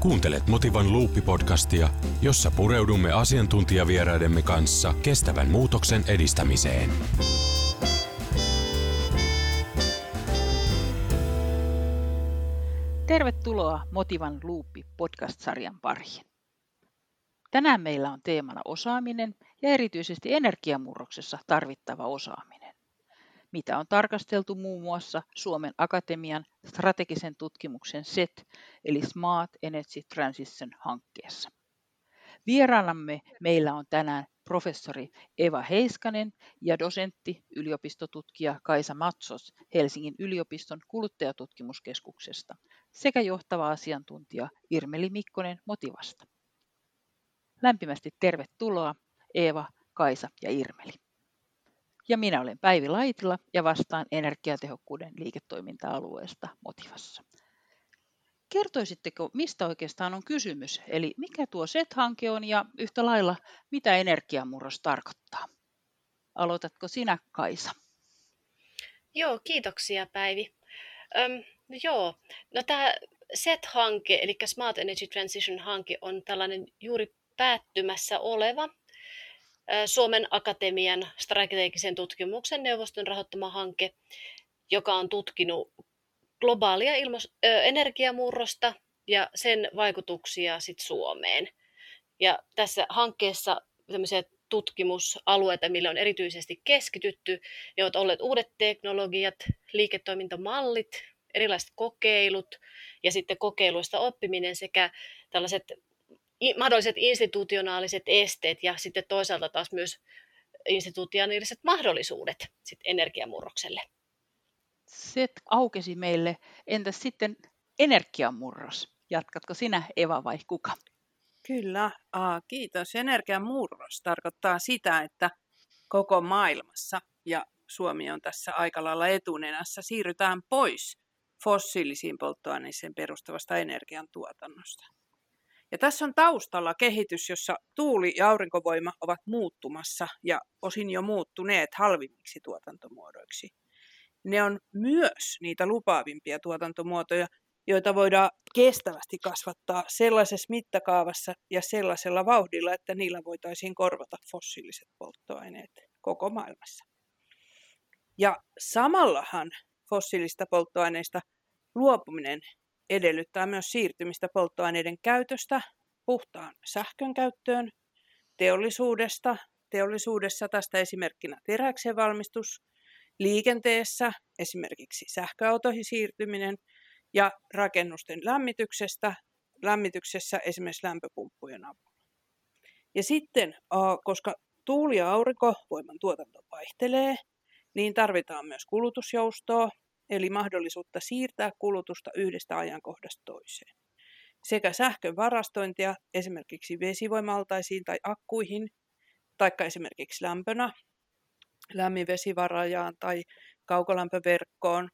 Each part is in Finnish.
Kuuntelet Motivan Luuppi-podcastia, jossa pureudumme asiantuntijavieraidemme kanssa kestävän muutoksen edistämiseen. Tervetuloa Motivan Luuppi podcast-sarjan pariin. Tänään meillä on teemana osaaminen ja erityisesti energiamurroksessa tarvittava osaaminen mitä on tarkasteltu muun muassa Suomen Akatemian strategisen tutkimuksen SET eli Smart Energy Transition hankkeessa. Vieraanamme meillä on tänään professori Eva Heiskanen ja dosentti yliopistotutkija Kaisa Matsos Helsingin yliopiston kuluttajatutkimuskeskuksesta sekä johtava asiantuntija Irmeli Mikkonen Motivasta. Lämpimästi tervetuloa Eeva, Kaisa ja Irmeli. Ja minä olen Päivi Laitila ja vastaan energiatehokkuuden liiketoiminta-alueesta Motivassa. Kertoisitteko, mistä oikeastaan on kysymys, eli mikä tuo SET-hanke on ja yhtä lailla, mitä energiamurros tarkoittaa? Aloitatko sinä, Kaisa? Joo, kiitoksia Päivi. Öm, no joo, no tämä SET-hanke, eli Smart Energy Transition-hanke, on tällainen juuri päättymässä oleva Suomen Akatemian strategisen tutkimuksen neuvoston rahoittama hanke, joka on tutkinut globaalia ilmos- energiamurrosta ja sen vaikutuksia sit Suomeen. Ja tässä hankkeessa tutkimusalueita, millä on erityisesti keskitytty, ne ovat olleet uudet teknologiat, liiketoimintamallit, erilaiset kokeilut ja sitten kokeiluista oppiminen sekä tällaiset mahdolliset institutionaaliset esteet ja sitten toisaalta taas myös institutionaaliset mahdollisuudet sit energiamurrokselle. Se aukesi meille. Entäs sitten energiamurros? Jatkatko sinä Eva vai kuka? Kyllä, Aa, kiitos. Energiamurros tarkoittaa sitä, että koko maailmassa ja Suomi on tässä aika lailla etunenässä, siirrytään pois fossiilisiin polttoaineisiin perustuvasta energiantuotannosta. Ja tässä on taustalla kehitys, jossa tuuli- ja aurinkovoima ovat muuttumassa ja osin jo muuttuneet halvimmiksi tuotantomuodoiksi. Ne on myös niitä lupaavimpia tuotantomuotoja, joita voidaan kestävästi kasvattaa sellaisessa mittakaavassa ja sellaisella vauhdilla, että niillä voitaisiin korvata fossiiliset polttoaineet koko maailmassa. Ja samallahan fossiilista polttoaineista luopuminen edellyttää myös siirtymistä polttoaineiden käytöstä puhtaan sähkön käyttöön, teollisuudesta, teollisuudessa tästä esimerkkinä teräksen valmistus, liikenteessä esimerkiksi sähköautoihin siirtyminen ja rakennusten lämmityksestä, lämmityksessä esimerkiksi lämpöpumppujen avulla. Ja sitten, koska tuuli- ja aurinkovoiman tuotanto vaihtelee, niin tarvitaan myös kulutusjoustoa, eli mahdollisuutta siirtää kulutusta yhdestä ajankohdasta toiseen. Sekä sähkön varastointia esimerkiksi vesivoimaltaisiin tai akkuihin, taikka esimerkiksi lämpönä lämminvesivarajaan tai kaukolämpöverkkoon,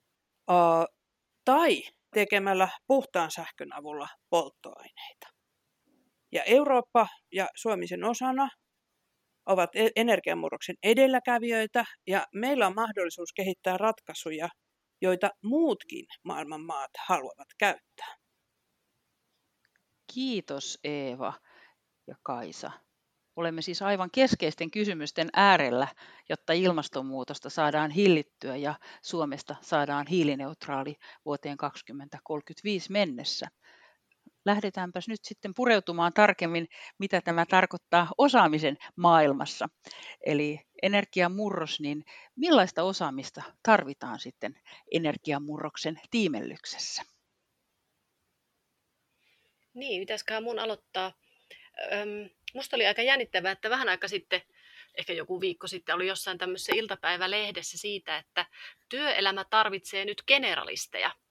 tai tekemällä puhtaan sähkön avulla polttoaineita. Ja Eurooppa ja Suomi sen osana ovat e-, energiamurroksen edelläkävijöitä ja meillä on mahdollisuus kehittää ratkaisuja, joita muutkin maailman maat haluavat käyttää. Kiitos Eeva ja Kaisa. Olemme siis aivan keskeisten kysymysten äärellä, jotta ilmastonmuutosta saadaan hillittyä ja Suomesta saadaan hiilineutraali vuoteen 2035 mennessä lähdetäänpäs nyt sitten pureutumaan tarkemmin, mitä tämä tarkoittaa osaamisen maailmassa. Eli energiamurros, niin millaista osaamista tarvitaan sitten energiamurroksen tiimellyksessä? Niin, pitäisiköhän mun aloittaa? Öm, musta oli aika jännittävää, että vähän aika sitten, ehkä joku viikko sitten, oli jossain tämmöisessä iltapäivälehdessä siitä, että työelämä tarvitsee nyt generalisteja –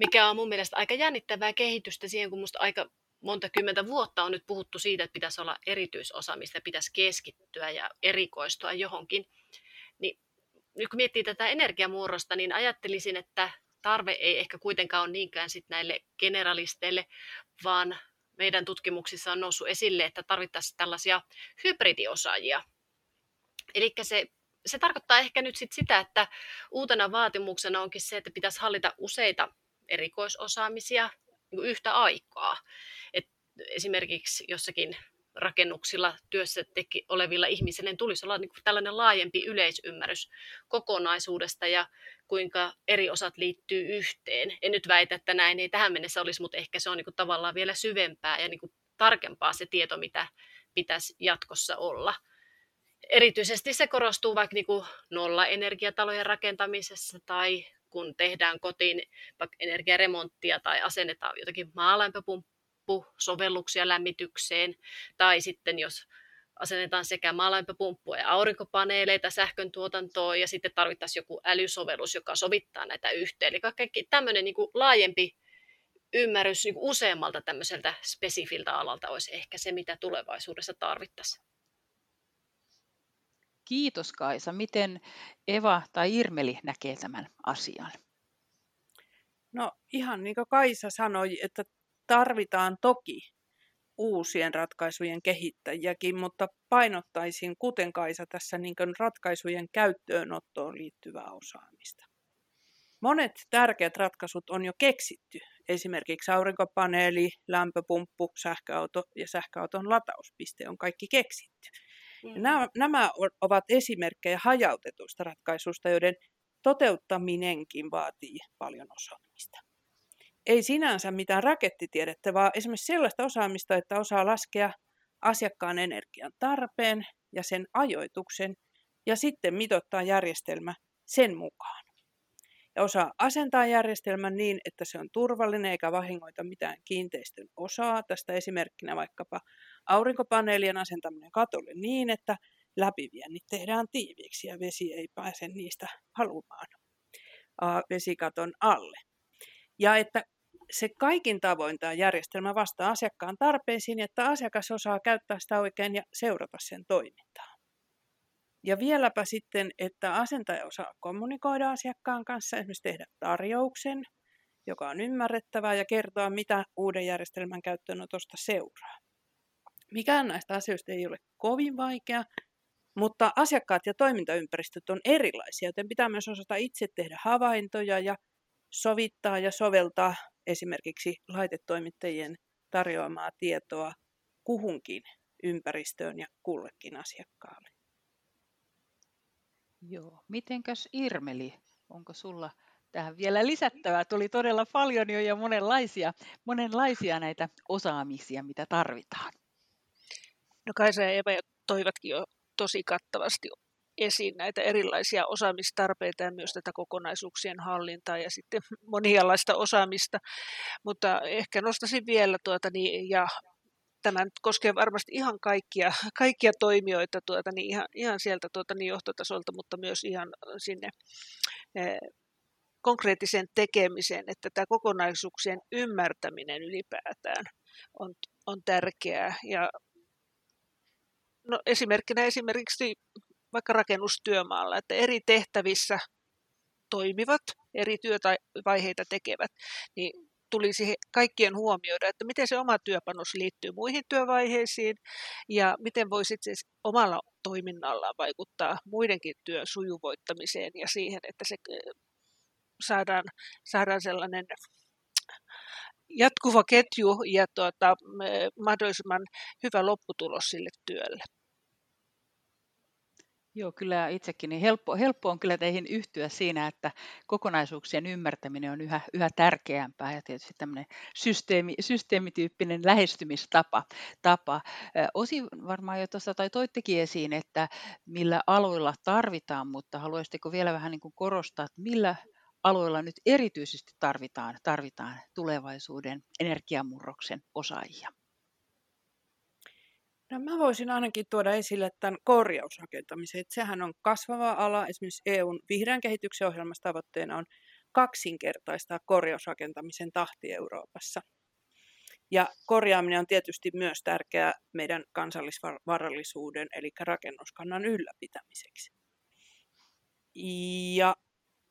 mikä on mun mielestä aika jännittävää kehitystä siihen, kun musta aika monta kymmentä vuotta on nyt puhuttu siitä, että pitäisi olla erityisosaamista, pitäisi keskittyä ja erikoistua johonkin. Niin nyt kun miettii tätä energiamuurrosta, niin ajattelisin, että tarve ei ehkä kuitenkaan ole niinkään sit näille generalisteille, vaan meidän tutkimuksissa on noussut esille, että tarvittaisiin tällaisia hybridiosaajia. Eli se, se tarkoittaa ehkä nyt sit sitä, että uutena vaatimuksena onkin se, että pitäisi hallita useita erikoisosaamisia niin yhtä aikaa. Et esimerkiksi jossakin rakennuksilla työssä teki, olevilla ihmisillä niin tulisi olla niin tällainen laajempi yleisymmärrys kokonaisuudesta ja kuinka eri osat liittyy yhteen. En nyt väitä, että näin ei tähän mennessä olisi, mutta ehkä se on niin kuin tavallaan vielä syvempää ja niin kuin tarkempaa se tieto, mitä pitäisi jatkossa olla. Erityisesti se korostuu vaikka niin nolla-energiatalojen rakentamisessa tai kun tehdään kotiin vaikka energiaremonttia tai asennetaan jotakin maalämpöpumppu-sovelluksia lämmitykseen, tai sitten jos asennetaan sekä maalämpöpumppua ja aurinkopaneeleita sähkön tuotantoon, ja sitten tarvittaisiin joku älysovellus, joka sovittaa näitä yhteen. Eli kaikki tämmöinen niin laajempi ymmärrys niin useammalta tämmöiseltä spesifiltä alalta olisi ehkä se, mitä tulevaisuudessa tarvittaisiin. Kiitos Kaisa. Miten Eva tai Irmeli näkee tämän asian? No ihan niin kuin Kaisa sanoi, että tarvitaan toki uusien ratkaisujen kehittäjiäkin, mutta painottaisin, kuten Kaisa tässä, niin ratkaisujen käyttöönottoon liittyvää osaamista. Monet tärkeät ratkaisut on jo keksitty, esimerkiksi aurinkopaneeli, lämpöpumppu, sähköauto ja sähköauton latauspiste on kaikki keksitty. Mm. Nämä, nämä ovat esimerkkejä hajautetuista ratkaisuista, joiden toteuttaminenkin vaatii paljon osaamista. Ei sinänsä mitään rakettitiedettä, vaan esimerkiksi sellaista osaamista, että osaa laskea asiakkaan energian tarpeen ja sen ajoituksen ja sitten mitottaa järjestelmä sen mukaan ja osaa asentaa järjestelmän niin, että se on turvallinen eikä vahingoita mitään kiinteistön osaa. Tästä esimerkkinä vaikkapa aurinkopaneelien asentaminen katolle niin, että läpiviennit tehdään tiiviiksi ja vesi ei pääse niistä halumaan vesikaton alle. Ja että se kaikin tavoin tämä järjestelmä vastaa asiakkaan tarpeisiin, että asiakas osaa käyttää sitä oikein ja seurata sen toimintaa. Ja vieläpä sitten, että asentaja osaa kommunikoida asiakkaan kanssa, esimerkiksi tehdä tarjouksen, joka on ymmärrettävää ja kertoa, mitä uuden järjestelmän käyttöönotosta seuraa. Mikään näistä asioista ei ole kovin vaikea, mutta asiakkaat ja toimintaympäristöt on erilaisia, joten pitää myös osata itse tehdä havaintoja ja sovittaa ja soveltaa esimerkiksi laitetoimittajien tarjoamaa tietoa kuhunkin ympäristöön ja kullekin asiakkaalle. Joo. Mitenkäs Irmeli, onko sulla tähän vielä lisättävää? Tuli todella paljon jo ja monenlaisia, monenlaisia näitä osaamisia, mitä tarvitaan. No Kaisa ja Eva toivatkin jo tosi kattavasti esiin näitä erilaisia osaamistarpeita ja myös tätä kokonaisuuksien hallintaa ja sitten monialaista osaamista. Mutta ehkä nostaisin vielä tuota, niin, ja tämä nyt koskee varmasti ihan kaikkia, kaikkia toimijoita tuota, niin ihan, ihan sieltä tuota, niin johtotasolta, mutta myös ihan sinne eh, konkreettiseen tekemiseen, että tämä kokonaisuuksien ymmärtäminen ylipäätään on, on tärkeää. Ja no, esimerkkinä esimerkiksi vaikka rakennustyömaalla, että eri tehtävissä toimivat, eri työvaiheita tekevät, niin tulisi kaikkien huomioida, että miten se oma työpanos liittyy muihin työvaiheisiin ja miten voi sitten omalla toiminnallaan vaikuttaa muidenkin työn sujuvoittamiseen ja siihen, että se saadaan, saadaan sellainen jatkuva ketju ja tuota, mahdollisimman hyvä lopputulos sille työlle. Joo, kyllä itsekin niin helppo, helppo on kyllä teihin yhtyä siinä, että kokonaisuuksien ymmärtäminen on yhä, yhä tärkeämpää ja tietysti tämmöinen systeemi, systeemityyppinen lähestymistapa. Tapa. Osi varmaan jo tuossa tai toittekin esiin, että millä aloilla tarvitaan, mutta haluaisitteko vielä vähän niin kuin korostaa, että millä aloilla nyt erityisesti tarvitaan, tarvitaan tulevaisuuden energiamurroksen osaajia? No mä voisin ainakin tuoda esille tämän korjausrakentamisen. Että sehän on kasvava ala. Esimerkiksi EUn vihreän kehityksen ohjelmassa tavoitteena on kaksinkertaistaa korjausrakentamisen tahti Euroopassa. Ja korjaaminen on tietysti myös tärkeää meidän kansallisvarallisuuden, eli rakennuskannan ylläpitämiseksi. Ja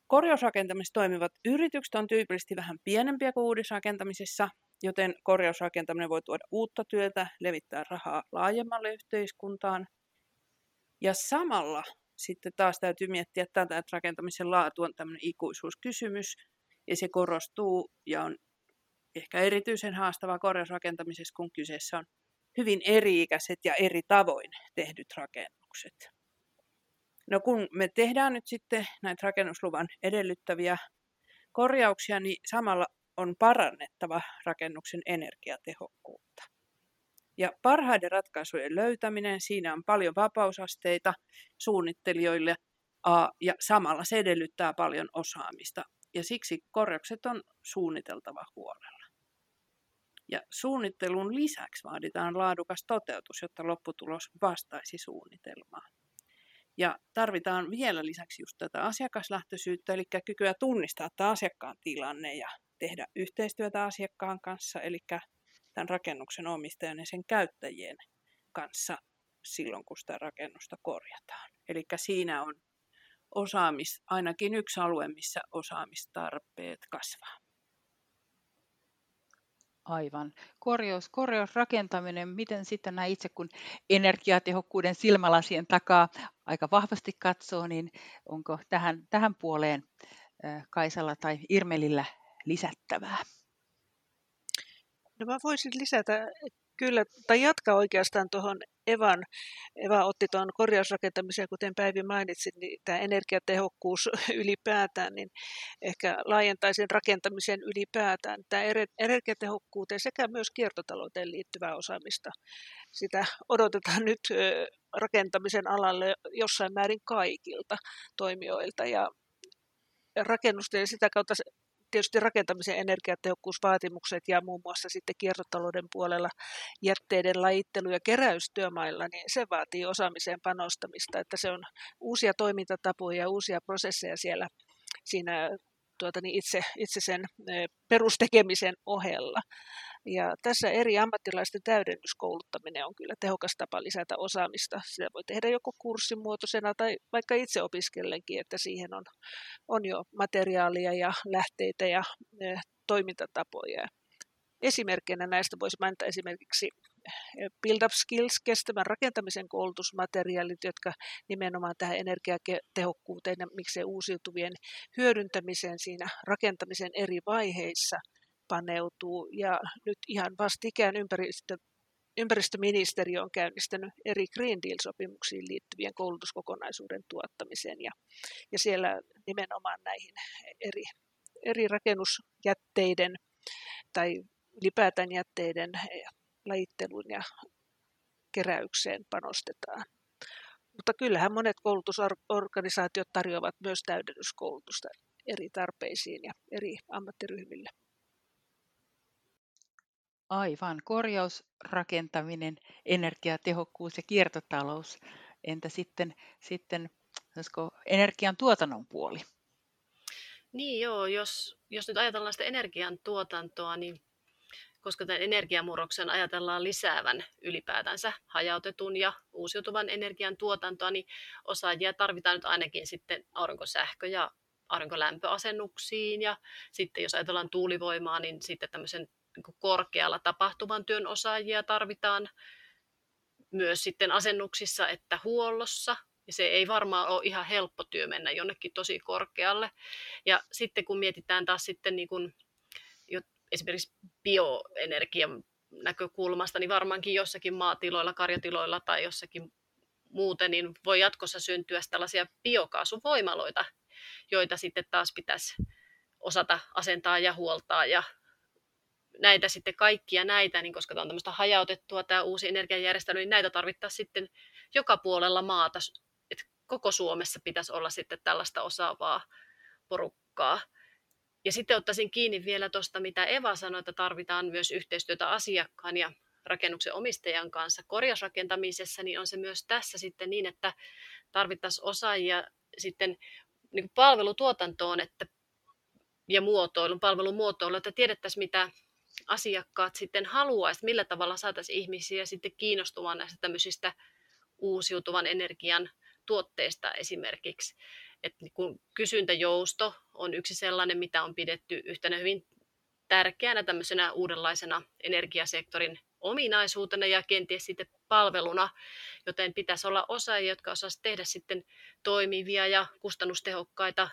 korjausrakentamisessa toimivat yritykset on tyypillisesti vähän pienempiä kuin uudisrakentamisessa, joten korjausrakentaminen voi tuoda uutta työtä, levittää rahaa laajemmalle yhteiskuntaan. Ja samalla sitten taas täytyy miettiä tätä, että rakentamisen laatu on tämmöinen ikuisuuskysymys, ja se korostuu ja on ehkä erityisen haastava korjausrakentamisessa, kun kyseessä on hyvin eri-ikäiset ja eri tavoin tehdyt rakennukset. No kun me tehdään nyt sitten näitä rakennusluvan edellyttäviä korjauksia, niin samalla on parannettava rakennuksen energiatehokkuutta. Ja parhaiden ratkaisujen löytäminen, siinä on paljon vapausasteita suunnittelijoille ja samalla se edellyttää paljon osaamista. Ja siksi korjaukset on suunniteltava huolella. Ja suunnittelun lisäksi vaaditaan laadukas toteutus, jotta lopputulos vastaisi suunnitelmaa. Ja tarvitaan vielä lisäksi just tätä asiakaslähtöisyyttä, eli kykyä tunnistaa tämä asiakkaan tilanne ja tehdä yhteistyötä asiakkaan kanssa, eli tämän rakennuksen omistajan ja sen käyttäjien kanssa silloin, kun sitä rakennusta korjataan. Eli siinä on osaamis, ainakin yksi alue, missä osaamistarpeet kasvaa. Aivan. Korjaus, korjausrakentaminen, miten sitten näin itse kun energiatehokkuuden silmälasien takaa aika vahvasti katsoo, niin onko tähän, tähän puoleen Kaisalla tai Irmelillä lisättävää? No mä voisin lisätä kyllä, tai jatkaa oikeastaan tuohon Evan, Eva otti tuon korjausrakentamiseen, kuten Päivi mainitsi, niin tämä energiatehokkuus ylipäätään, niin ehkä laajentaisin rakentamisen ylipäätään. Tämä energiatehokkuuteen sekä myös kiertotalouteen liittyvää osaamista. Sitä odotetaan nyt rakentamisen alalle jossain määrin kaikilta toimijoilta ja rakennusten ja sitä kautta tietysti rakentamisen energiatehokkuusvaatimukset ja muun muassa sitten kiertotalouden puolella jätteiden lajittelu- ja keräystyömailla, niin se vaatii osaamiseen panostamista, että se on uusia toimintatapoja ja uusia prosesseja siellä siinä tuota, niin itse, itse sen perustekemisen ohella. Ja tässä eri ammattilaisten täydennyskouluttaminen on kyllä tehokas tapa lisätä osaamista. Sitä voi tehdä joko kurssimuotoisena tai vaikka itse opiskellenkin, että siihen on, on jo materiaalia ja lähteitä ja e, toimintatapoja. Esimerkkinä näistä voisi mainita esimerkiksi e, Build Up Skills, kestävän rakentamisen koulutusmateriaalit, jotka nimenomaan tähän energiatehokkuuteen ja miksei uusiutuvien hyödyntämiseen siinä rakentamisen eri vaiheissa – paneutuu ja nyt ihan vastikään ympäristö, ympäristöministeriö on käynnistänyt eri Green Deal-sopimuksiin liittyvien koulutuskokonaisuuden tuottamiseen ja, ja siellä nimenomaan näihin eri, eri rakennusjätteiden tai ylipäätään jätteiden lajitteluun ja keräykseen panostetaan. Mutta kyllähän monet koulutusorganisaatiot tarjoavat myös täydennyskoulutusta eri tarpeisiin ja eri ammattiryhmille. Aivan. Korjausrakentaminen, energiatehokkuus ja kiertotalous. Entä sitten, sitten energian tuotannon puoli? Niin joo, jos, jos nyt ajatellaan sitä energian tuotantoa, niin koska tämän energiamurroksen ajatellaan lisäävän ylipäätänsä hajautetun ja uusiutuvan energian tuotantoa, niin osaajia tarvitaan nyt ainakin sitten aurinkosähkö- ja aurinkolämpöasennuksiin ja sitten jos ajatellaan tuulivoimaa, niin sitten tämmöisen korkealla tapahtuvan työn osaajia tarvitaan myös sitten asennuksissa että huollossa. Ja se ei varmaan ole ihan helppo työ mennä jonnekin tosi korkealle. Ja sitten kun mietitään taas sitten niin kuin, esimerkiksi bioenergian näkökulmasta, niin varmaankin jossakin maatiloilla, karjatiloilla tai jossakin muuten, niin voi jatkossa syntyä tällaisia biokaasuvoimaloita, joita sitten taas pitäisi osata asentaa ja huoltaa ja näitä sitten kaikkia näitä, niin koska tämä on tämmöistä hajautettua tämä uusi energiajärjestelmä, niin näitä tarvittaisiin sitten joka puolella maata, että koko Suomessa pitäisi olla sitten tällaista osaavaa porukkaa. Ja sitten ottaisin kiinni vielä tuosta, mitä Eva sanoi, että tarvitaan myös yhteistyötä asiakkaan ja rakennuksen omistajan kanssa korjausrakentamisessa, niin on se myös tässä sitten niin, että tarvittaisiin osaajia sitten niin palvelutuotantoon että, ja muotoilun, palvelun muotoilu, että tiedettäisiin, mitä asiakkaat sitten haluaisi, millä tavalla saataisiin ihmisiä sitten kiinnostumaan näistä tämmöisistä uusiutuvan energian tuotteista esimerkiksi. että kun kysyntäjousto on yksi sellainen, mitä on pidetty yhtenä hyvin tärkeänä tämmöisenä uudenlaisena energiasektorin ominaisuutena ja kenties sitten palveluna, joten pitäisi olla osaajia, jotka osaisivat tehdä sitten toimivia ja kustannustehokkaita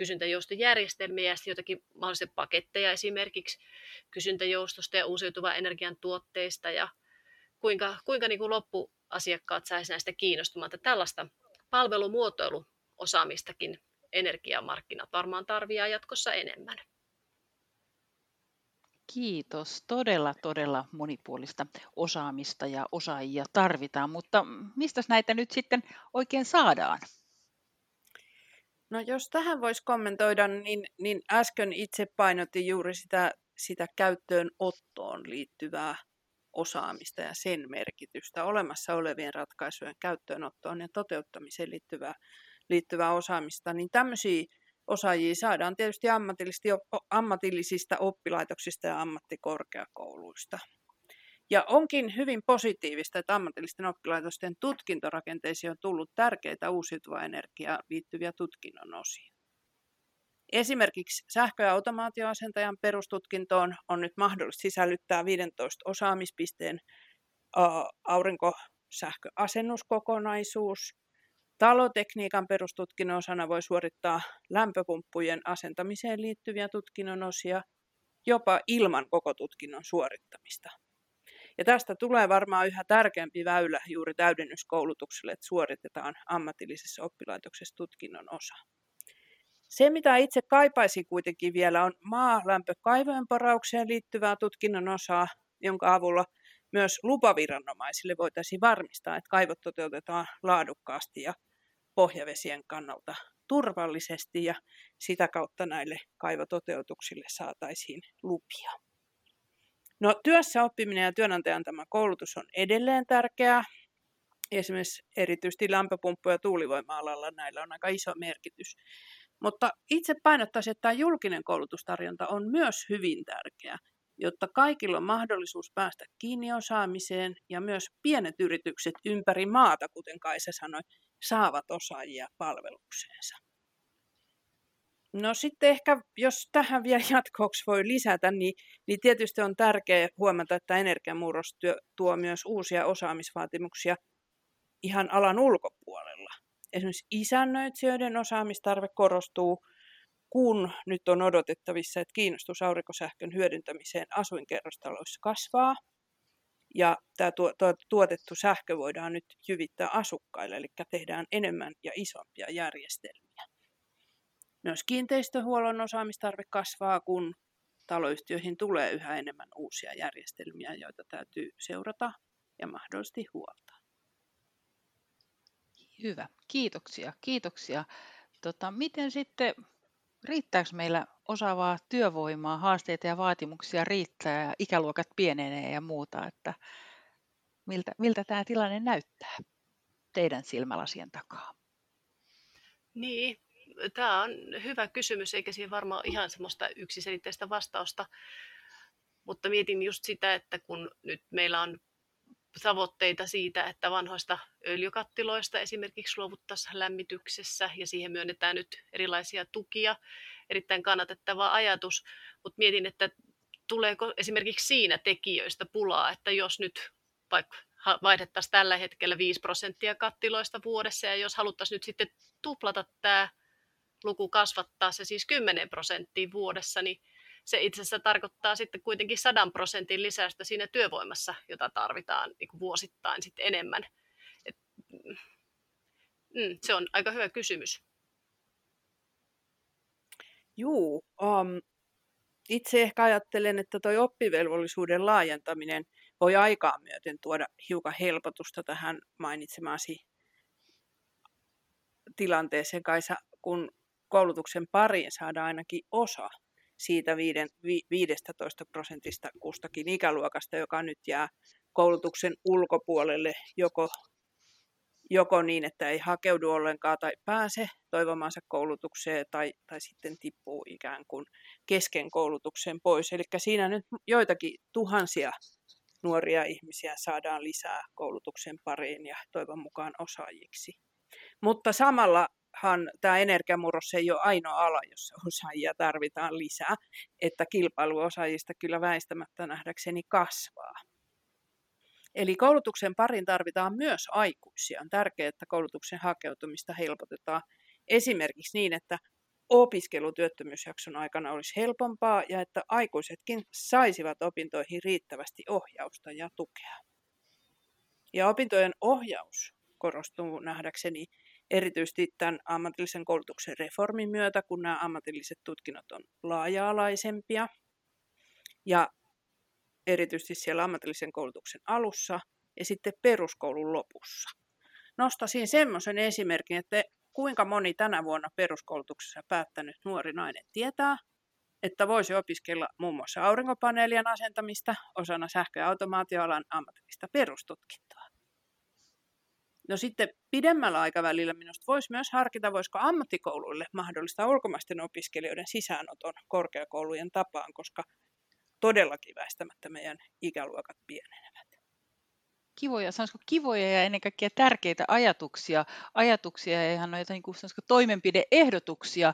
kysyntäjoustojärjestelmiä ja jotakin mahdollisia paketteja esimerkiksi kysyntäjoustosta ja uusiutuvan energian tuotteista ja kuinka, kuinka niin kuin loppuasiakkaat saisi näistä kiinnostumaan. Tällaista palvelumuotoiluosaamistakin energiamarkkinat varmaan tarvitsee jatkossa enemmän. Kiitos. Todella, todella monipuolista osaamista ja osaajia tarvitaan, mutta mistä näitä nyt sitten oikein saadaan? No jos tähän voisi kommentoida, niin, niin äsken itse painotin juuri sitä, sitä käyttöönottoon liittyvää osaamista ja sen merkitystä, olemassa olevien ratkaisujen käyttöönottoon ja toteuttamiseen liittyvää, liittyvää osaamista, niin tämmöisiä osaajia saadaan tietysti ammatillisista oppilaitoksista ja ammattikorkeakouluista. Ja onkin hyvin positiivista, että ammatillisten oppilaitosten tutkintorakenteisiin on tullut tärkeitä uusiutuvaa energiaa liittyviä tutkinnon osia. Esimerkiksi sähkö- ja automaatioasentajan perustutkintoon on nyt mahdollista sisällyttää 15 osaamispisteen aurinkosähköasennuskokonaisuus. Talotekniikan perustutkinnon osana voi suorittaa lämpöpumppujen asentamiseen liittyviä tutkinnon osia jopa ilman koko tutkinnon suorittamista. Ja tästä tulee varmaan yhä tärkeämpi väylä juuri täydennyskoulutukselle, että suoritetaan ammatillisessa oppilaitoksessa tutkinnon osa. Se, mitä itse kaipaisin kuitenkin vielä, on maalämpökaivojen poraukseen liittyvää tutkinnon osaa, jonka avulla myös lupaviranomaisille voitaisiin varmistaa, että kaivot toteutetaan laadukkaasti ja pohjavesien kannalta turvallisesti ja sitä kautta näille kaivototeutuksille saataisiin lupia. No, työssä oppiminen ja työnantajan tämä koulutus on edelleen tärkeää. Esimerkiksi erityisesti lämpöpumppu- ja tuulivoima-alalla näillä on aika iso merkitys. Mutta itse painottaisin, että tämä julkinen koulutustarjonta on myös hyvin tärkeä, jotta kaikilla on mahdollisuus päästä kiinni osaamiseen ja myös pienet yritykset ympäri maata, kuten Kaisa sanoi, saavat osaajia palvelukseensa. No sitten ehkä, jos tähän vielä jatkoksi voi lisätä, niin, niin tietysti on tärkeää huomata, että energiamurros tuo myös uusia osaamisvaatimuksia ihan alan ulkopuolella. Esimerkiksi isännöitsijöiden osaamistarve korostuu, kun nyt on odotettavissa, että kiinnostus aurinkosähkön hyödyntämiseen asuinkerrostaloissa kasvaa. Ja tämä tuotettu sähkö voidaan nyt jyvittää asukkaille, eli tehdään enemmän ja isompia järjestelmiä. Myös kiinteistöhuollon osaamistarve kasvaa, kun taloyhtiöihin tulee yhä enemmän uusia järjestelmiä, joita täytyy seurata ja mahdollisesti huoltaa. Hyvä, kiitoksia, kiitoksia. Tota, miten sitten, riittääkö meillä osaavaa työvoimaa, haasteita ja vaatimuksia riittää ja ikäluokat pienenee ja muuta, että miltä, miltä tämä tilanne näyttää teidän silmälasien takaa? Niin, tämä on hyvä kysymys, eikä siihen varmaan ihan semmoista yksiselitteistä vastausta. Mutta mietin just sitä, että kun nyt meillä on tavoitteita siitä, että vanhoista öljykattiloista esimerkiksi luovuttaisiin lämmityksessä ja siihen myönnetään nyt erilaisia tukia. Erittäin kannatettava ajatus, mutta mietin, että tuleeko esimerkiksi siinä tekijöistä pulaa, että jos nyt vaikka vaihdettaisiin tällä hetkellä 5 prosenttia kattiloista vuodessa ja jos haluttaisiin nyt sitten tuplata tämä luku kasvattaa se siis 10 prosenttia vuodessa, niin se itse asiassa tarkoittaa sitten kuitenkin 100 prosentin lisäystä siinä työvoimassa, jota tarvitaan niin kuin vuosittain sitten enemmän. Et, mm, se on aika hyvä kysymys. Juu, um, itse ehkä ajattelen, että tuo oppivelvollisuuden laajentaminen voi aikaa myöten tuoda hiukan helpotusta tähän mainitsemaasi tilanteeseen, Kaisa, kun koulutuksen pariin saada ainakin osa siitä 15 prosentista kustakin ikäluokasta, joka nyt jää koulutuksen ulkopuolelle joko, joko niin, että ei hakeudu ollenkaan tai pääse toivomansa koulutukseen tai, tai sitten tippuu ikään kuin kesken koulutuksen pois. Eli siinä nyt joitakin tuhansia nuoria ihmisiä saadaan lisää koulutuksen pariin ja toivon mukaan osaajiksi. Mutta samalla tämä energiamurros ei ole ainoa ala, jossa osaajia tarvitaan lisää, että kilpailuosaajista kyllä väistämättä nähdäkseni kasvaa. Eli koulutuksen parin tarvitaan myös aikuisia. On tärkeää, että koulutuksen hakeutumista helpotetaan esimerkiksi niin, että opiskelu työttömyysjakson aikana olisi helpompaa ja että aikuisetkin saisivat opintoihin riittävästi ohjausta ja tukea. Ja opintojen ohjaus korostuu nähdäkseni erityisesti tämän ammatillisen koulutuksen reformin myötä, kun nämä ammatilliset tutkinnot on laaja-alaisempia. Ja erityisesti siellä ammatillisen koulutuksen alussa ja sitten peruskoulun lopussa. Nostasin semmoisen esimerkin, että kuinka moni tänä vuonna peruskoulutuksessa päättänyt nuori nainen tietää, että voisi opiskella muun muassa aurinkopaneelien asentamista osana sähkö- ja automaatioalan ammatillista perustutkintoa. No sitten pidemmällä aikavälillä minusta voisi myös harkita, voisiko ammattikouluille mahdollista ulkomaisten opiskelijoiden sisäänoton korkeakoulujen tapaan, koska todellakin väistämättä meidän ikäluokat pienenevät kivoja, sanoisiko kivoja ja ennen kaikkea tärkeitä ajatuksia, ajatuksia ja ihan noita niin kuin, toimenpideehdotuksia.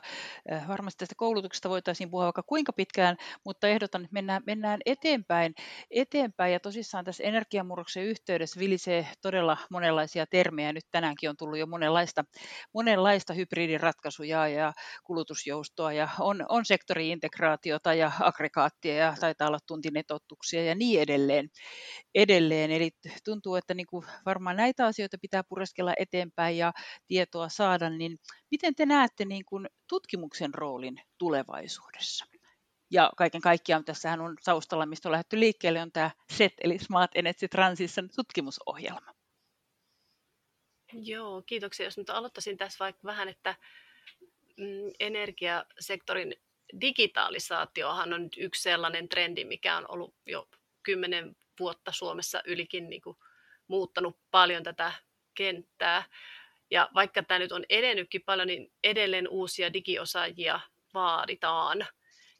Äh, varmasti tästä koulutuksesta voitaisiin puhua vaikka kuinka pitkään, mutta ehdotan, että mennään, mennään eteenpäin, eteenpäin. Ja tosissaan tässä energiamurroksen yhteydessä vilisee todella monenlaisia termejä. Nyt tänäänkin on tullut jo monenlaista, monenlaista hybridiratkaisuja ja kulutusjoustoa ja on, on sektoriintegraatiota ja aggregaattia ja taitaa olla tuntinetotuksia ja niin edelleen. edelleen. Eli tuntuu, että niin kuin varmaan näitä asioita pitää pureskella eteenpäin ja tietoa saada, niin miten te näette niin kuin tutkimuksen roolin tulevaisuudessa? Ja kaiken kaikkiaan tässähän on taustalla, mistä on lähdetty liikkeelle, on tämä SET, eli Smart Energy Transition tutkimusohjelma. Joo, kiitoksia. Jos nyt aloittaisin tässä vaikka vähän, että mm, energiasektorin digitalisaatiohan on yksi sellainen trendi, mikä on ollut jo kymmenen vuotta Suomessa ylikin niin kuin muuttanut paljon tätä kenttää. Ja vaikka tämä nyt on edennytkin paljon, niin edelleen uusia digiosaajia vaaditaan.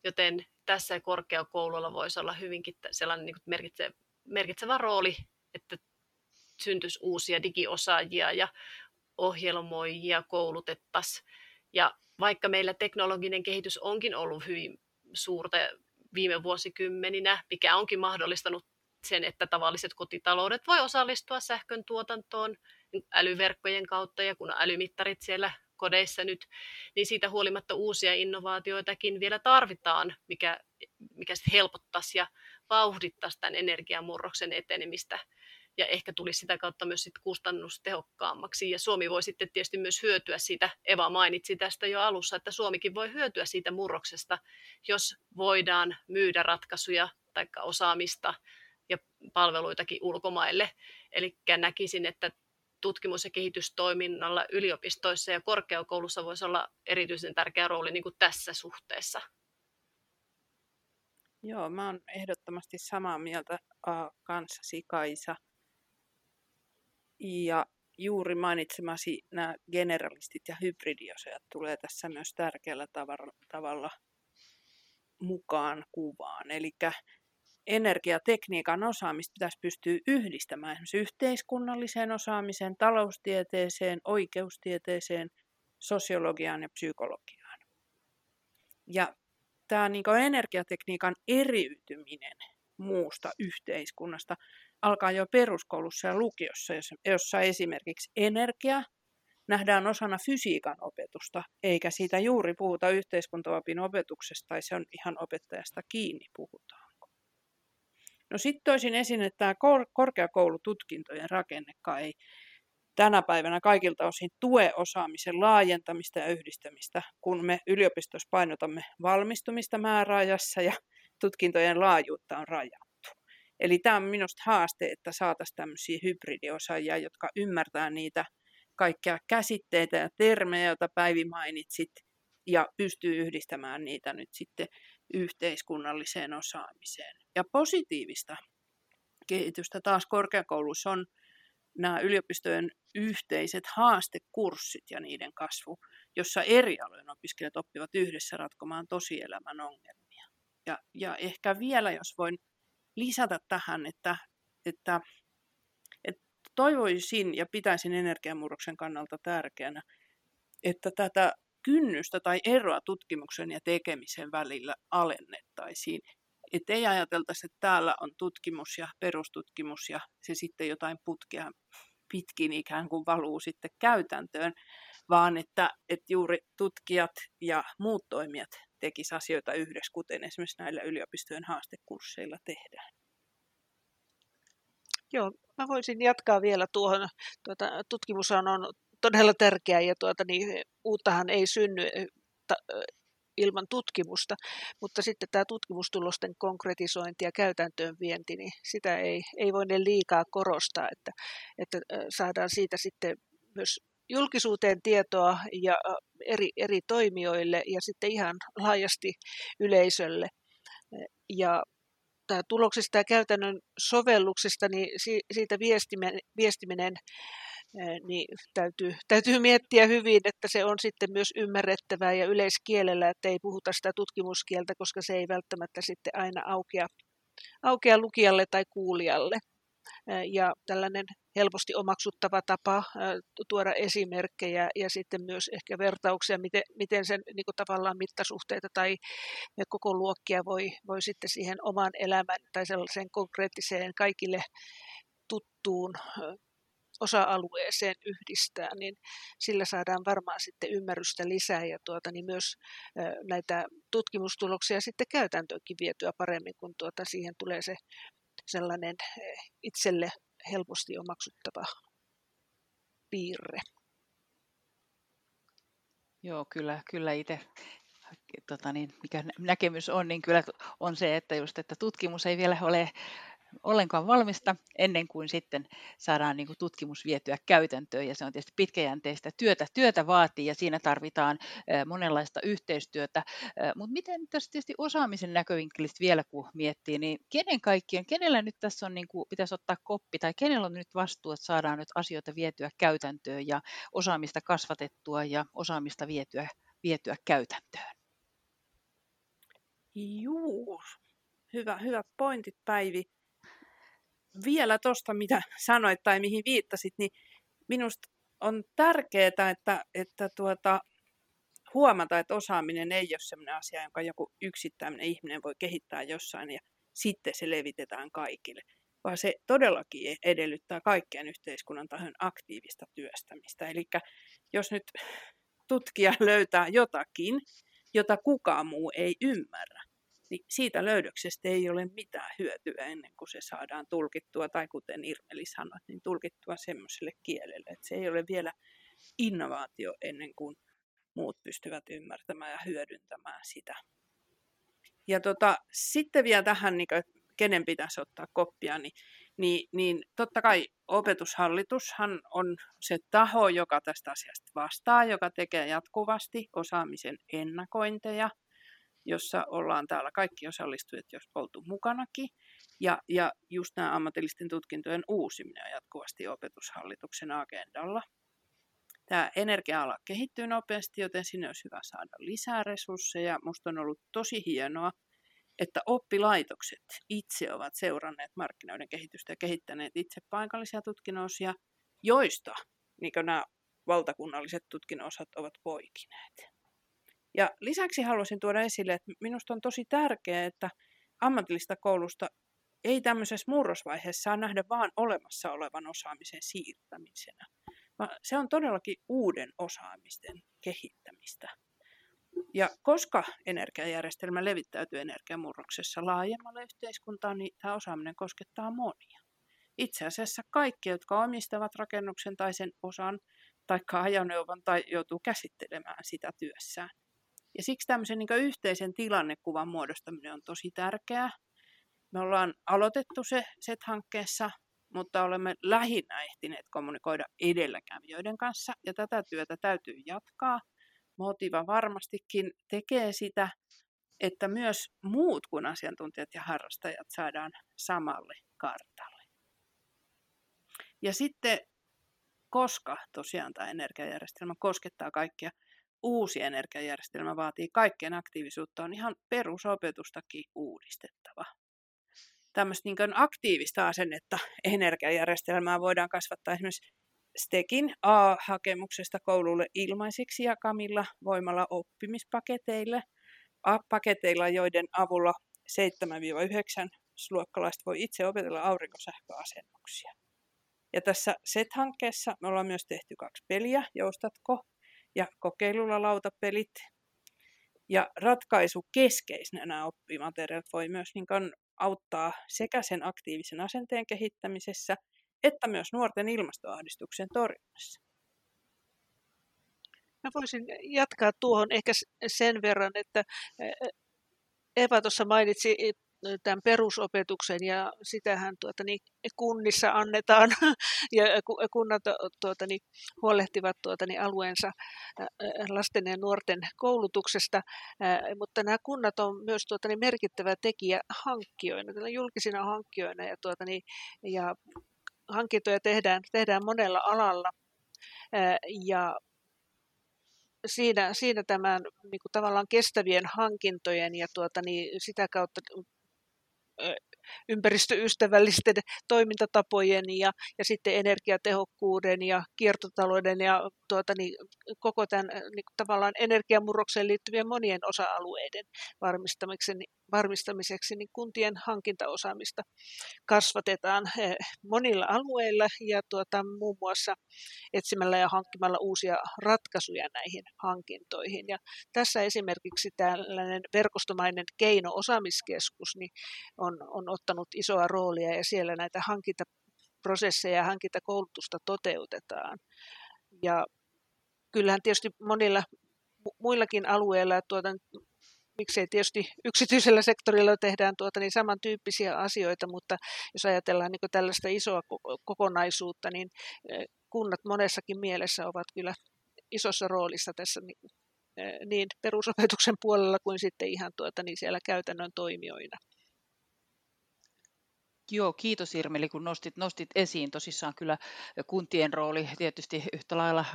Joten tässä korkeakoululla voisi olla hyvinkin sellainen niin merkitsevä, merkitsevä rooli, että syntyisi uusia digiosaajia ja ohjelmoijia koulutettaisiin. Ja vaikka meillä teknologinen kehitys onkin ollut hyvin suurta viime vuosikymmeninä, mikä onkin mahdollistanut sen, että tavalliset kotitaloudet voi osallistua sähkön tuotantoon älyverkkojen kautta ja kun älymittarit siellä kodeissa nyt, niin siitä huolimatta uusia innovaatioitakin vielä tarvitaan, mikä, mikä helpottaisi ja vauhdittaisi tämän energiamurroksen etenemistä ja ehkä tulisi sitä kautta myös sit kustannustehokkaammaksi. Ja Suomi voi sitten tietysti myös hyötyä siitä, Eva mainitsi tästä jo alussa, että Suomikin voi hyötyä siitä murroksesta, jos voidaan myydä ratkaisuja tai osaamista ja palveluitakin ulkomaille. Eli näkisin, että tutkimus- ja kehitystoiminnalla yliopistoissa ja korkeakoulussa voisi olla erityisen tärkeä rooli niin kuin tässä suhteessa. Joo, mä oon ehdottomasti samaa mieltä kanssasi Kaisa. Ja juuri mainitsemasi nämä generalistit ja hybridiosajat tulee tässä myös tärkeällä tavalla, tavalla mukaan kuvaan. Eli energiatekniikan osaamista pitäisi pystyä yhdistämään esimerkiksi yhteiskunnalliseen osaamiseen, taloustieteeseen, oikeustieteeseen, sosiologiaan ja psykologiaan. Ja tämä niin energiatekniikan eriytyminen muusta yhteiskunnasta alkaa jo peruskoulussa ja lukiossa, jossa esimerkiksi energia nähdään osana fysiikan opetusta, eikä siitä juuri puhuta yhteiskuntaopin opetuksesta, tai se on ihan opettajasta kiinni puhutaan. No sitten toisin esiin, että tämä korkeakoulututkintojen rakennekaan ei tänä päivänä kaikilta osin tue osaamisen laajentamista ja yhdistämistä, kun me yliopistossa painotamme valmistumista määräajassa ja tutkintojen laajuutta on rajattu. Eli tämä on minusta haaste, että saataisiin tämmöisiä hybridiosaajia, jotka ymmärtää niitä kaikkia käsitteitä ja termejä, joita Päivi mainitsit, ja pystyy yhdistämään niitä nyt sitten yhteiskunnalliseen osaamiseen. Ja positiivista kehitystä taas korkeakouluissa on nämä yliopistojen yhteiset haastekurssit ja niiden kasvu, jossa eri alojen opiskelijat oppivat yhdessä ratkomaan tosielämän ongelmia. Ja, ja ehkä vielä, jos voin lisätä tähän, että, että, että toivoisin ja pitäisin energiamurroksen kannalta tärkeänä, että tätä kynnystä tai eroa tutkimuksen ja tekemisen välillä alennettaisiin. Että ei ajateltaisi, että täällä on tutkimus ja perustutkimus ja se sitten jotain putkea pitkin ikään kuin valuu sitten käytäntöön, vaan että, että juuri tutkijat ja muut toimijat tekisivät asioita yhdessä, kuten esimerkiksi näillä yliopistojen haastekursseilla tehdään. Joo, mä voisin jatkaa vielä tuohon. Tuota, tutkimus on todella tärkeää ja tuota, niin, uuttahan ei synny ta, ilman tutkimusta, mutta sitten tämä tutkimustulosten konkretisointi ja käytäntöön vienti, niin sitä ei, ei voi ne liikaa korostaa, että, että saadaan siitä sitten myös julkisuuteen tietoa ja eri, eri toimijoille ja sitten ihan laajasti yleisölle. Ja tämä tuloksista ja käytännön sovelluksista, niin siitä viestiminen, viestiminen niin täytyy, täytyy miettiä hyvin, että se on sitten myös ymmärrettävää ja yleiskielellä, että ei puhuta sitä tutkimuskieltä, koska se ei välttämättä sitten aina aukea, aukea lukijalle tai kuulijalle. Ja tällainen helposti omaksuttava tapa tuoda esimerkkejä ja sitten myös ehkä vertauksia, miten, miten sen niin kuin tavallaan mittasuhteita tai koko luokkia voi, voi sitten siihen omaan elämään tai sellaiseen konkreettiseen kaikille tuttuun osa-alueeseen yhdistää, niin sillä saadaan varmaan sitten ymmärrystä lisää ja tuota, niin myös näitä tutkimustuloksia sitten käytäntöönkin vietyä paremmin, kun tuota, siihen tulee se sellainen itselle helposti omaksuttava piirre. Joo, kyllä, kyllä itse tota niin, mikä näkemys on, niin kyllä on se, että just, että tutkimus ei vielä ole ollenkaan valmista ennen kuin sitten saadaan niin kuin tutkimus vietyä käytäntöön ja se on tietysti pitkäjänteistä työtä. Työtä vaatii ja siinä tarvitaan monenlaista yhteistyötä. Mutta miten tässä tietysti osaamisen näkövinkkelistä vielä kun miettii, niin kenen kaikkien, kenellä nyt tässä on niin kuin, pitäisi ottaa koppi tai kenellä on nyt vastuu, että saadaan nyt asioita vietyä käytäntöön ja osaamista kasvatettua ja osaamista vietyä, vietyä käytäntöön? Juu, hyvä, hyvät pointit Päivi vielä tuosta, mitä sanoit tai mihin viittasit, niin minusta on tärkeää, että, että tuota, huomata, että osaaminen ei ole sellainen asia, jonka joku yksittäinen ihminen voi kehittää jossain ja sitten se levitetään kaikille, vaan se todellakin edellyttää kaikkien yhteiskunnan tahojen aktiivista työstämistä. Eli jos nyt tutkija löytää jotakin, jota kukaan muu ei ymmärrä, niin siitä löydöksestä ei ole mitään hyötyä ennen kuin se saadaan tulkittua, tai kuten Irmeli sanoi, niin tulkittua semmoiselle kielelle, että se ei ole vielä innovaatio ennen kuin muut pystyvät ymmärtämään ja hyödyntämään sitä. Ja tota, sitten vielä tähän, niin kuin, kenen pitäisi ottaa koppia, niin, niin, niin totta kai opetushallitushan on se taho, joka tästä asiasta vastaa, joka tekee jatkuvasti osaamisen ennakointeja – jossa ollaan täällä kaikki osallistujat, jos oltu mukanakin. Ja, ja just nämä ammatillisten tutkintojen uusiminen on jatkuvasti opetushallituksen agendalla. Tämä energia-ala kehittyy nopeasti, joten sinne olisi hyvä saada lisää resursseja. Minusta on ollut tosi hienoa, että oppilaitokset itse ovat seuranneet markkinoiden kehitystä ja kehittäneet itse paikallisia tutkinnosia, joista niin nämä valtakunnalliset tutkinnosat ovat poikineet. Ja lisäksi haluaisin tuoda esille, että minusta on tosi tärkeää, että ammatillista koulusta ei tämmöisessä murrosvaiheessa saa nähdä vaan olemassa olevan osaamisen siirtämisenä, vaan se on todellakin uuden osaamisten kehittämistä. Ja koska energiajärjestelmä levittäytyy energiamurroksessa laajemmalle yhteiskuntaan, niin tämä osaaminen koskettaa monia. Itse asiassa kaikki, jotka omistavat rakennuksen tai sen osan, tai ajoneuvon tai joutuu käsittelemään sitä työssään, ja siksi tämmöisen niin yhteisen tilannekuvan muodostaminen on tosi tärkeää. Me ollaan aloitettu se SET-hankkeessa, mutta olemme lähinnä ehtineet kommunikoida edelläkävijöiden kanssa, ja tätä työtä täytyy jatkaa. Motiva varmastikin tekee sitä, että myös muut kuin asiantuntijat ja harrastajat saadaan samalle kartalle. Ja sitten, koska tosiaan tämä energiajärjestelmä koskettaa kaikkia, uusi energiajärjestelmä vaatii kaikkien aktiivisuutta, on ihan perusopetustakin uudistettava. Tämmöistä niin aktiivista asennetta energiajärjestelmää voidaan kasvattaa esimerkiksi STEKin A-hakemuksesta koululle ilmaiseksi jakamilla voimalla oppimispaketeille, paketeilla, joiden avulla 7-9 luokkalaiset voi itse opetella aurinkosähköasennuksia. Ja tässä SET-hankkeessa me ollaan myös tehty kaksi peliä, joustatko ja kokeilulla lautapelit. Ja ratkaisu keskeisenä nämä oppimateriaalit voi myös niin auttaa sekä sen aktiivisen asenteen kehittämisessä, että myös nuorten ilmastoahdistuksen torjunnassa. Mä voisin jatkaa tuohon ehkä sen verran, että Eva tuossa mainitsi tämän perusopetuksen ja sitähän tuota, niin kunnissa annetaan ja kunnat tuota, niin, huolehtivat tuota, niin alueensa lasten ja nuorten koulutuksesta, mutta nämä kunnat on myös tuota, niin merkittävä tekijä hankkijoina, julkisina hankkijoina ja, tuota, niin, ja hankintoja tehdään, tehdään monella alalla. Ja siinä, siinä tämän niin kuin tavallaan kestävien hankintojen ja tuota, niin sitä kautta ympäristöystävällisten toimintatapojen ja, ja sitten energiatehokkuuden ja kiertotalouden ja tuota, niin, koko tämän niin, tavallaan energiamurrokseen liittyvien monien osa-alueiden varmistamiseksi, varmistamiseksi niin kuntien hankintaosaamista kasvatetaan eh, monilla alueilla ja tuota, muun muassa etsimällä ja hankkimalla uusia ratkaisuja näihin hankintoihin. Ja tässä esimerkiksi tällainen verkostomainen keino-osaamiskeskus niin on, on ottanut isoa roolia ja siellä näitä hankintaprosesseja ja hankintakoulutusta toteutetaan. Ja kyllähän tietysti monilla muillakin alueilla, tuota, miksei tietysti yksityisellä sektorilla tehdään tuota, niin samantyyppisiä asioita, mutta jos ajatellaan niin tällaista isoa kokonaisuutta, niin e, kunnat monessakin mielessä ovat kyllä isossa roolissa tässä niin, e, niin perusopetuksen puolella kuin sitten ihan tuota, niin siellä käytännön toimijoina. Joo, kiitos Irmeli, kun nostit, nostit esiin. Tosissaan kyllä kuntien rooli tietysti yhtä lailla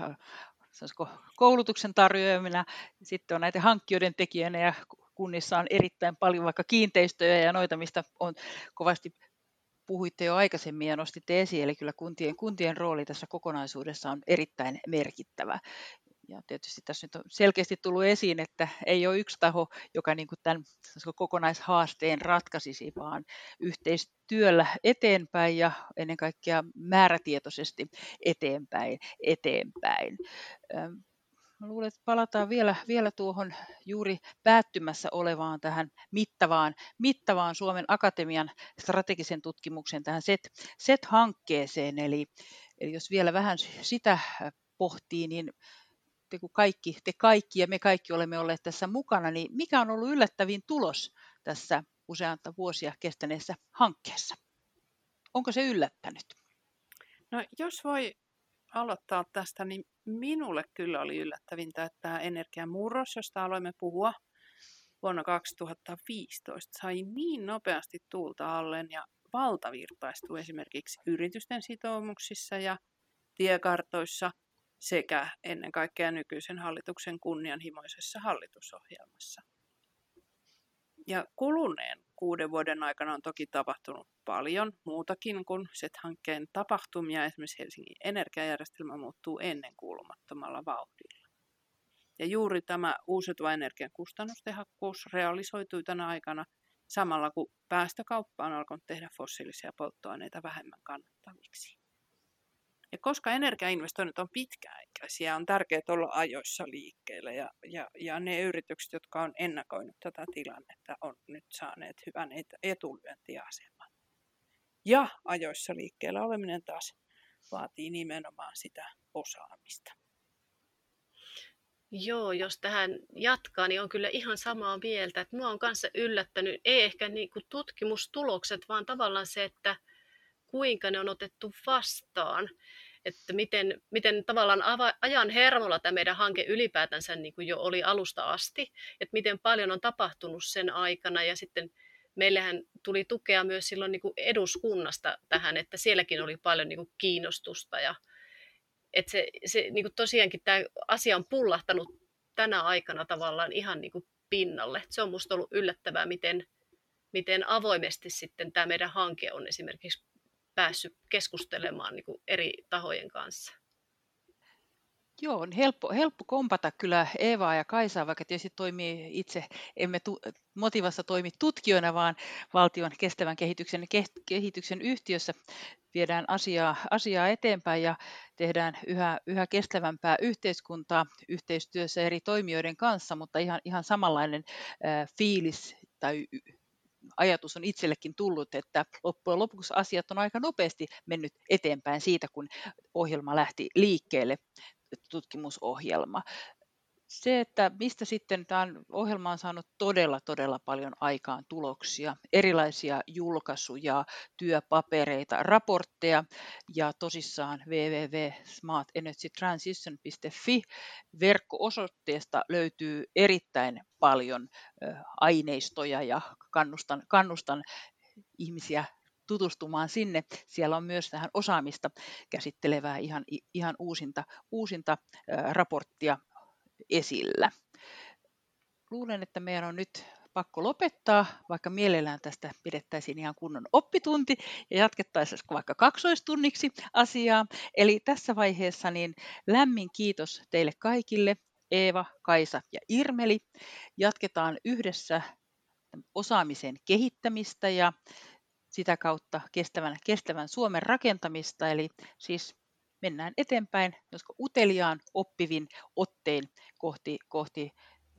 koulutuksen tarjoajana, sitten on näitä hankkijoiden tekijänä ja kunnissa on erittäin paljon vaikka kiinteistöjä ja noita, mistä on kovasti puhuitte jo aikaisemmin ja nostitte esiin, eli kyllä kuntien, kuntien rooli tässä kokonaisuudessa on erittäin merkittävä ja tietysti tässä nyt on selkeästi tullut esiin, että ei ole yksi taho, joka niin kuin tämän kokonaishaasteen ratkaisisi, vaan yhteistyöllä eteenpäin ja ennen kaikkea määrätietoisesti eteenpäin. eteenpäin. Mä luulen, että palataan vielä, vielä tuohon juuri päättymässä olevaan tähän mittavaan, mittavaan Suomen Akatemian strategisen tutkimuksen tähän SET, SET-hankkeeseen. Eli, eli jos vielä vähän sitä pohtii, niin te, kun kaikki, te kaikki ja me kaikki olemme olleet tässä mukana, niin mikä on ollut yllättävin tulos tässä useanta vuosia kestäneessä hankkeessa? Onko se yllättänyt? No jos voi aloittaa tästä, niin minulle kyllä oli yllättävintä, että tämä energiamurros, josta aloimme puhua vuonna 2015, sai niin nopeasti tuulta alleen ja valtavirtaistui esimerkiksi yritysten sitoumuksissa ja tiekartoissa – sekä ennen kaikkea nykyisen hallituksen kunnianhimoisessa hallitusohjelmassa. Ja kuluneen kuuden vuoden aikana on toki tapahtunut paljon muutakin kuin SET-hankkeen tapahtumia. Esimerkiksi Helsingin energiajärjestelmä muuttuu ennen kuulumattomalla vauhdilla. Ja juuri tämä uusiutuva energian kustannustehokkuus realisoitui tänä aikana samalla kun päästökauppa on alkanut tehdä fossiilisia polttoaineita vähemmän kannattaviksi. Ja koska energiainvestoinnit on pitkäaikaisia, on tärkeää olla ajoissa liikkeelle ja, ja, ja ne yritykset, jotka on ennakoinut tätä tilannetta, on nyt saaneet hyvän etulyöntiaseman. Ja ajoissa liikkeellä oleminen taas vaatii nimenomaan sitä osaamista. Joo, jos tähän jatkaa, niin on kyllä ihan samaa mieltä. Että mua on kanssa yllättänyt, ei ehkä niin kuin tutkimustulokset, vaan tavallaan se, että kuinka ne on otettu vastaan että miten, miten tavallaan ajan hermolla tämä meidän hanke ylipäätänsä niin kuin jo oli alusta asti, että miten paljon on tapahtunut sen aikana ja sitten meillähän tuli tukea myös silloin niin kuin eduskunnasta tähän, että sielläkin oli paljon niin kuin kiinnostusta ja että se, se niin kuin tosiaankin tämä asia on pullahtanut tänä aikana tavallaan ihan niin kuin pinnalle. Se on minusta ollut yllättävää, miten, miten avoimesti sitten tämä meidän hanke on esimerkiksi päässyt keskustelemaan niin kuin eri tahojen kanssa. Joo, on helppo, helppo kompata kyllä Eevaa ja Kaisaa, vaikka tietysti toimii itse, emme tu, Motivassa toimi tutkijoina, vaan valtion kestävän kehityksen, kehityksen yhtiössä viedään asiaa, asiaa eteenpäin ja tehdään yhä, yhä kestävämpää yhteiskuntaa yhteistyössä eri toimijoiden kanssa, mutta ihan, ihan samanlainen äh, fiilis tai ajatus on itsellekin tullut, että loppujen lopuksi asiat on aika nopeasti mennyt eteenpäin siitä, kun ohjelma lähti liikkeelle tutkimusohjelma. Se, että mistä sitten tämä ohjelma on saanut todella, todella paljon aikaan tuloksia, erilaisia julkaisuja, työpapereita, raportteja ja tosissaan www.smartenergytransition.fi verkko-osoitteesta löytyy erittäin paljon aineistoja ja kannustan, kannustan ihmisiä tutustumaan sinne. Siellä on myös tähän osaamista käsittelevää ihan, ihan uusinta, uusinta raporttia esillä. Luulen, että meidän on nyt pakko lopettaa, vaikka mielellään tästä pidettäisiin ihan kunnon oppitunti ja jatkettaisiin vaikka kaksoistunniksi asiaa. Eli tässä vaiheessa niin lämmin kiitos teille kaikille, Eeva, Kaisa ja Irmeli. Jatketaan yhdessä osaamisen kehittämistä ja sitä kautta kestävän, kestävän Suomen rakentamista. Eli siis mennään eteenpäin, josko uteliaan oppivin ottein kohti, kohti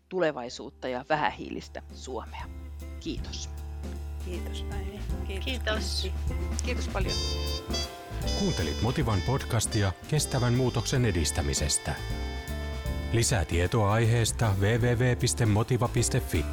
tulevaisuutta ja vähähiilistä Suomea. Kiitos. Kiitos Päivi. Kiitos. Kiitos. Kiitos paljon. Kuuntelit Motivan podcastia kestävän muutoksen edistämisestä. Lisää tietoa aiheesta www.motiva.fi.